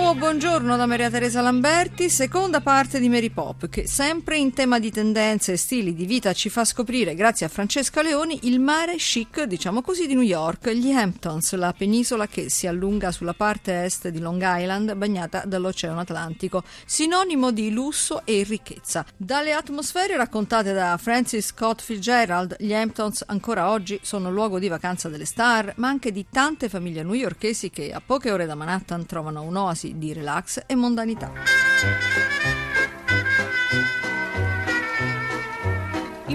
nuovo buongiorno da Maria Teresa Lamberti, seconda parte di Mary Pop, che sempre in tema di tendenze e stili di vita ci fa scoprire, grazie a Francesca Leoni, il mare chic, diciamo così, di New York, gli Hamptons, la penisola che si allunga sulla parte est di Long Island, bagnata dall'Oceano Atlantico, sinonimo di lusso e ricchezza. Dalle atmosfere raccontate da Francis Scott Fitzgerald, gli Hamptons ancora oggi sono luogo di vacanza delle star, ma anche di tante famiglie newyorkesi che a poche ore da Manhattan trovano un'oasi di relax e mondanità.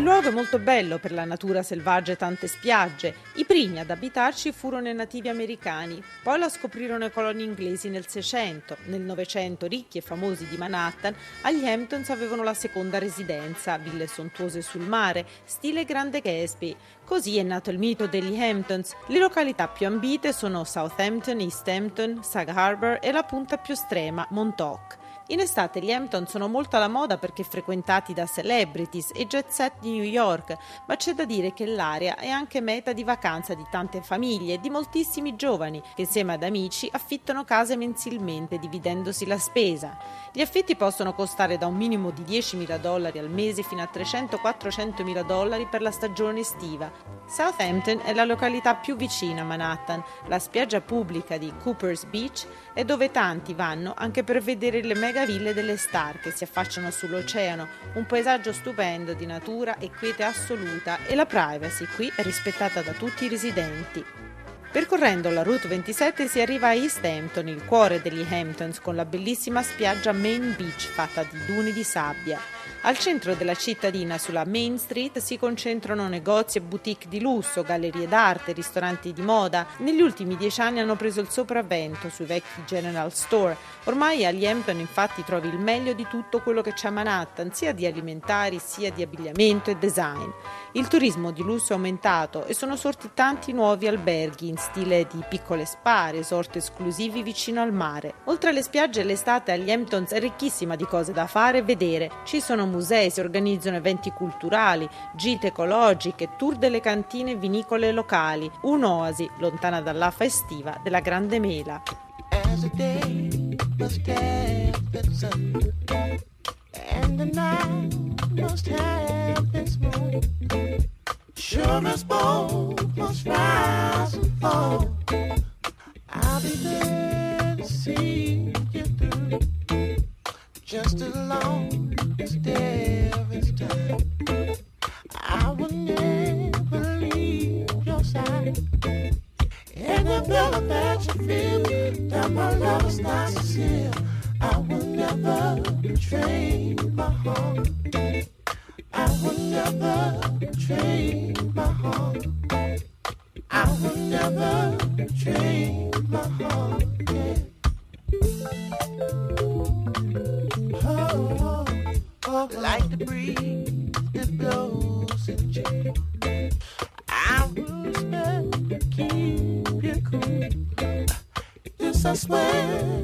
Luogo è molto bello per la natura selvaggia e tante spiagge. I primi ad abitarci furono i nativi americani, poi la scoprirono i coloni inglesi nel 600. Nel 900, ricchi e famosi di Manhattan, agli Hamptons avevano la seconda residenza, ville sontuose sul mare, stile Grande Gatsby. Così è nato il mito degli Hamptons. Le località più ambite sono Southampton, East Hampton, Sag Harbor e la punta più estrema, Montauk. In estate gli Hampton sono molto alla moda perché frequentati da celebrities e jet set di New York, ma c'è da dire che l'area è anche meta di vacanza di tante famiglie e di moltissimi giovani che insieme ad amici affittano case mensilmente dividendosi la spesa. Gli affitti possono costare da un minimo di 10.000 dollari al mese fino a 300-400.000 dollari per la stagione estiva. Southampton è la località più vicina a Manhattan, la spiaggia pubblica di Cooper's Beach è dove tanti vanno anche per vedere le mega megaville delle star che si affacciano sull'oceano, un paesaggio stupendo di natura e quiete assoluta e la privacy qui è rispettata da tutti i residenti. Percorrendo la Route 27 si arriva a East Hampton, il cuore degli Hamptons, con la bellissima spiaggia Main Beach fatta di duni di sabbia. Al centro della cittadina, sulla Main Street, si concentrano negozi e boutique di lusso, gallerie d'arte, ristoranti di moda. Negli ultimi dieci anni hanno preso il sopravvento sui vecchi General Store. Ormai agli Hampton infatti trovi il meglio di tutto quello che c'è a Manhattan, sia di alimentari sia di abbigliamento e design. Il turismo di lusso è aumentato e sono sorti tanti nuovi alberghi in stile di piccole spa, resort esclusivi vicino al mare. Oltre alle spiagge, l'estate agli Hamptons è ricchissima di cose da fare e vedere. Ci sono musei, si organizzano eventi culturali, gite ecologiche, tour delle cantine vinicole locali, un'oasi lontana dall'afa estiva della Grande Mela. As both must rise and fall. I'll be there to see you through just as long as there is time. I will never leave your side. And the better that you feel, that my love is not sincere. I will never betray my heart. I will never betray my heart. I will never betray my heart. Yeah. Oh, oh, oh. like the breeze that blows in June. I will keep you cool. I swear,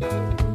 you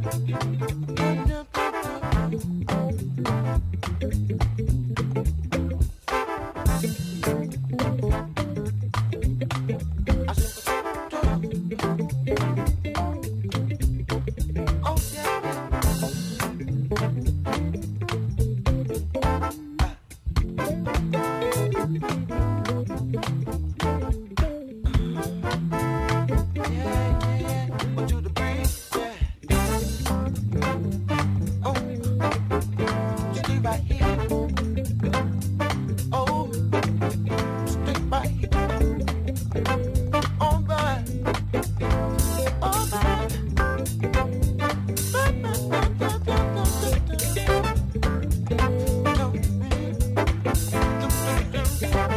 Music.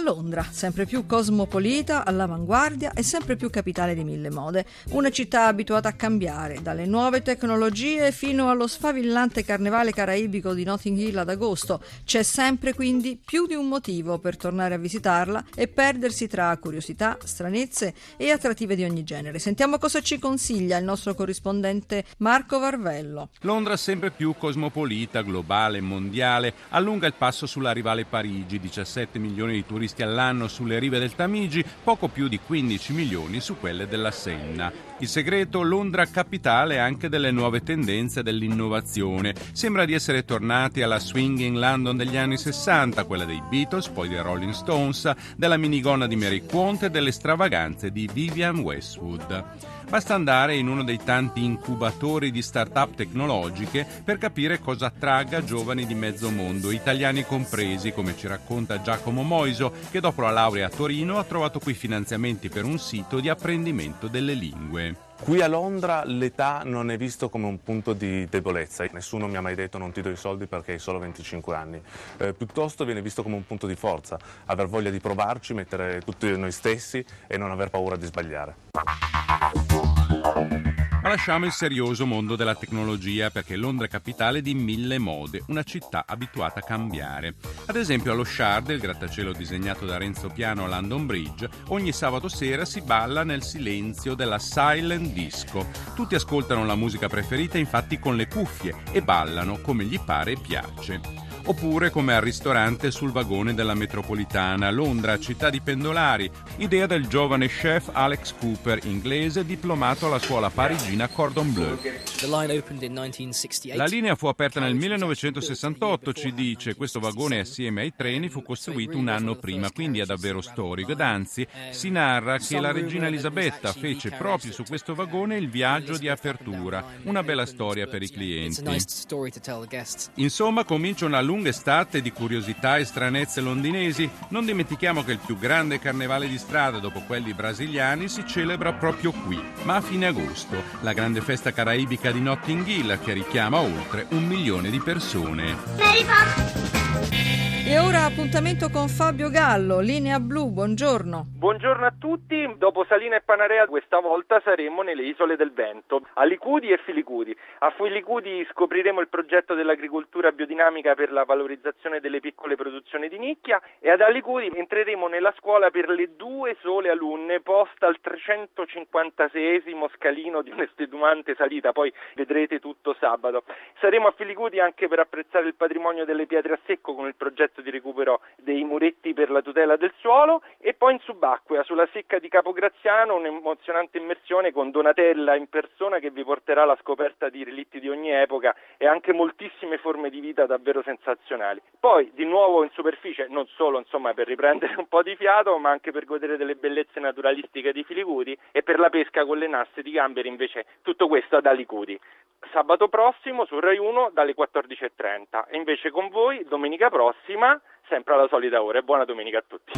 Londra, sempre più cosmopolita, all'avanguardia e sempre più capitale di mille mode. Una città abituata a cambiare, dalle nuove tecnologie fino allo sfavillante carnevale caraibico di Notting Hill ad agosto. C'è sempre quindi più di un motivo per tornare a visitarla e perdersi tra curiosità, stranezze e attrattive di ogni genere. Sentiamo cosa ci consiglia il nostro corrispondente Marco Varvello. Londra sempre più cosmopolita, globale, mondiale, allunga il passo sulla rivale Parigi, 17 milioni di turisti all'anno sulle rive del Tamigi, poco più di 15 milioni su quelle della Senna. Il segreto, Londra capitale anche delle nuove tendenze dell'innovazione. Sembra di essere tornati alla swinging London degli anni 60, quella dei Beatles, poi dei Rolling Stones, della minigonna di Mary Quant e delle stravaganze di Vivian Westwood. Basta andare in uno dei tanti incubatori di start-up tecnologiche per capire cosa attragga giovani di mezzo mondo, italiani compresi, come ci racconta Giacomo Moiso, che dopo la laurea a Torino ha trovato qui finanziamenti per un sito di apprendimento delle lingue. Qui a Londra l'età non è visto come un punto di debolezza, nessuno mi ha mai detto non ti do i soldi perché hai solo 25 anni, eh, piuttosto viene visto come un punto di forza, aver voglia di provarci, mettere tutti noi stessi e non aver paura di sbagliare. Ma lasciamo il serioso mondo della tecnologia perché Londra è capitale di mille mode, una città abituata a cambiare. Ad esempio allo Shard, il grattacielo disegnato da Renzo Piano a London Bridge, ogni sabato sera si balla nel silenzio della silent disco. Tutti ascoltano la musica preferita infatti con le cuffie e ballano come gli pare e piace oppure come al ristorante sul vagone della metropolitana Londra, città di pendolari, idea del giovane chef Alex Cooper, inglese, diplomato alla scuola parigina Cordon Bleu. La linea fu aperta nel 1968, ci dice, questo vagone assieme ai treni fu costruito un anno prima, quindi è davvero storico ed anzi si narra che la regina Elisabetta fece proprio su questo vagone il viaggio di apertura, una bella storia per i clienti. Insomma comincia una lunga lunga estate di curiosità e stranezze londinesi, non dimentichiamo che il più grande carnevale di strada dopo quelli brasiliani si celebra proprio qui, ma a fine agosto, la grande festa caraibica di Notting Hill che richiama oltre un milione di persone. E ora appuntamento con Fabio Gallo, linea blu, buongiorno. Buongiorno a tutti, dopo Salina e Panarea questa volta saremo nelle isole del vento, a Licudi e Filicudi. A Filicudi scopriremo il progetto dell'agricoltura biodinamica per la valorizzazione delle piccole produzioni di nicchia e ad Alicudi entreremo nella scuola per le due sole alunne posta al 356 scalino di un'estenuante salita, poi vedrete tutto sabato. Saremo a Filicudi anche per apprezzare il patrimonio delle pietre a secco con il progetto progetto di recupero dei muretti per la tutela del suolo e poi in subacquea sulla secca di Capograziano un'emozionante immersione con Donatella in persona che vi porterà alla scoperta di relitti di ogni epoca e anche moltissime forme di vita davvero sensazionali. Poi di nuovo in superficie, non solo insomma per riprendere un po' di fiato, ma anche per godere delle bellezze naturalistiche di Filicudi e per la pesca con le nasse di gamberi invece tutto questo ad Alicudi sabato prossimo su Rai 1 dalle 14.30 e invece con voi domenica prossima sempre alla solita ora e buona domenica a tutti.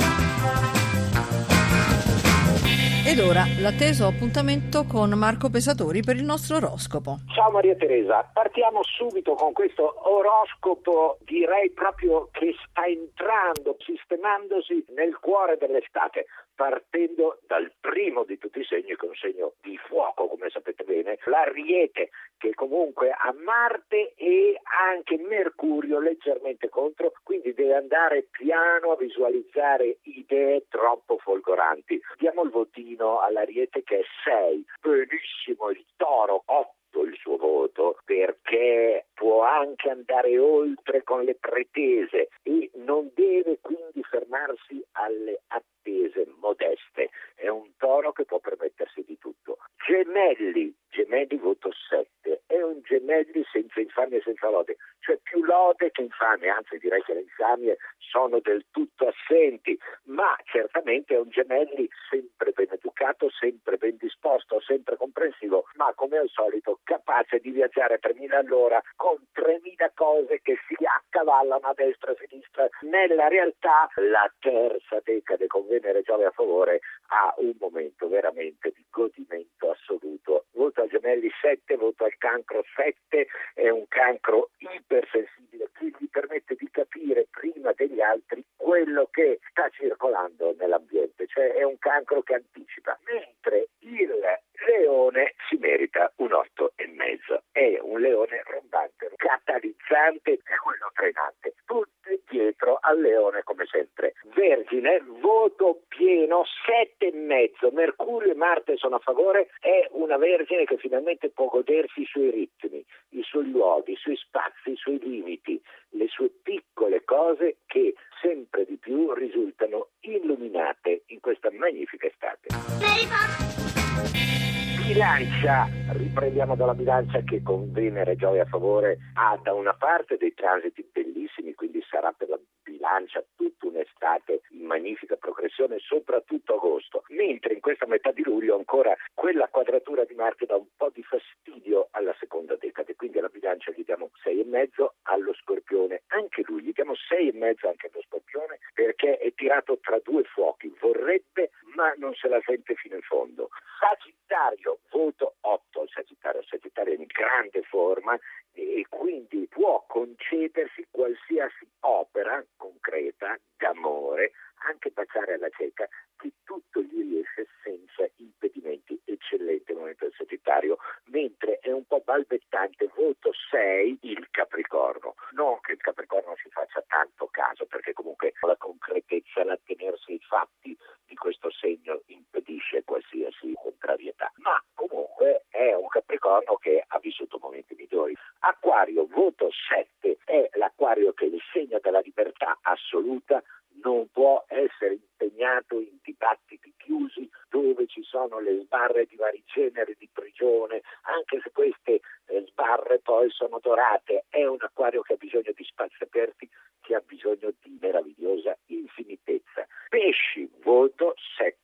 Ed ora l'atteso appuntamento con Marco Pesatori per il nostro oroscopo. Ciao Maria Teresa, partiamo subito con questo oroscopo, direi proprio che sta entrando, sistemandosi nel cuore dell'estate, partendo dal primo di tutti i segni, che è un segno di fuoco, come sapete bene, l'Ariete, che comunque ha Marte e anche Mercurio leggermente contro, quindi deve andare piano a visualizzare idee troppo folgoranti. Diamo il votino all'Ariete che è 6. Benissimo il Toro 8 il suo voto perché può anche andare oltre con le pretese e non deve quindi fermarsi alle attese modeste. È un toro che può permettersi di tutto. Gemelli, gemelli voto 7, è un gemelli senza infamia e senza lode, cioè più lode che infamia, anzi direi che le infamie sono del tutto assenti, ma certamente è un gemelli sempre ben educato, sempre ben disposto, sempre comprensivo, ma come al solito capace di viaggiare a 3000 all'ora con 3000 cose che si accavallano a destra e a sinistra. Nella realtà la terza decade con Venere Giove a favore ha un momento veramente di godimento assoluto. Voto al gemelli 7, voto al cancro 7, è un cancro ipersensibile che gli permette di capire prima degli altri quello che sta circolando nell'ambiente, cioè è un cancro che anticipa, mentre il leone si merita un otto e mezzo, è un leone rombante, catalizzante e quello trainante, tutti dietro al leone come sempre. Vergine, voto pieno, sette e mezzo, Mercurio e Marte sono a favore, è una vergine che finalmente può godersi i suoi ritmi, i suoi luoghi, i suoi spazi, i suoi limiti, le sue piccole cose che sempre di più risultano illuminate in questa magnifica estate. Bilancia, riprendiamo dalla bilancia che con Venere Gioia a favore ha da una parte dei transiti bellissimi, quindi sarà per la bilancia tutta un'estate in magnifica progressione, soprattutto agosto, mentre in questa metà di luglio ancora quella quadratura di Marte dà un po' di fastidio alla seconda decade, quindi alla bilancia gli diamo sei e mezzo, allo scorpione. Anche lui gli diamo sei e mezzo anche allo scorpione perché è tirato tra due fuochi, vorrebbe ma non se la sente fino in fondo. Sagittario, voto 8 al Sagittario, Sagittario è in grande forma e quindi può concedersi qualsiasi opera concreta d'amore, anche baciare alla cieca, che tutto gli riesce senza impedimenti. Eccellente momento del Sagittario, mentre è un po' balbettante, voto 6 il Capricorno. Non che il Capricorno ci faccia tanto caso, perché comunque la concretezza, l'attenersi ai fatti di questo segno impedisce qualsiasi contrarietà. Ma comunque è un Capricorno che ha vissuto momenti migliori. Acquario, voto 7, è l'acquario che è il segno della libertà assoluta, non può essere impegnato in dibattiti chiusi dove ci sono le sbarre di vari generi di prigione, anche se queste eh, sbarre poi sono dorate. È un acquario che ha bisogno di spazi aperti, che ha bisogno di meravigliosa infinitezza. Pesci, voto 7,5,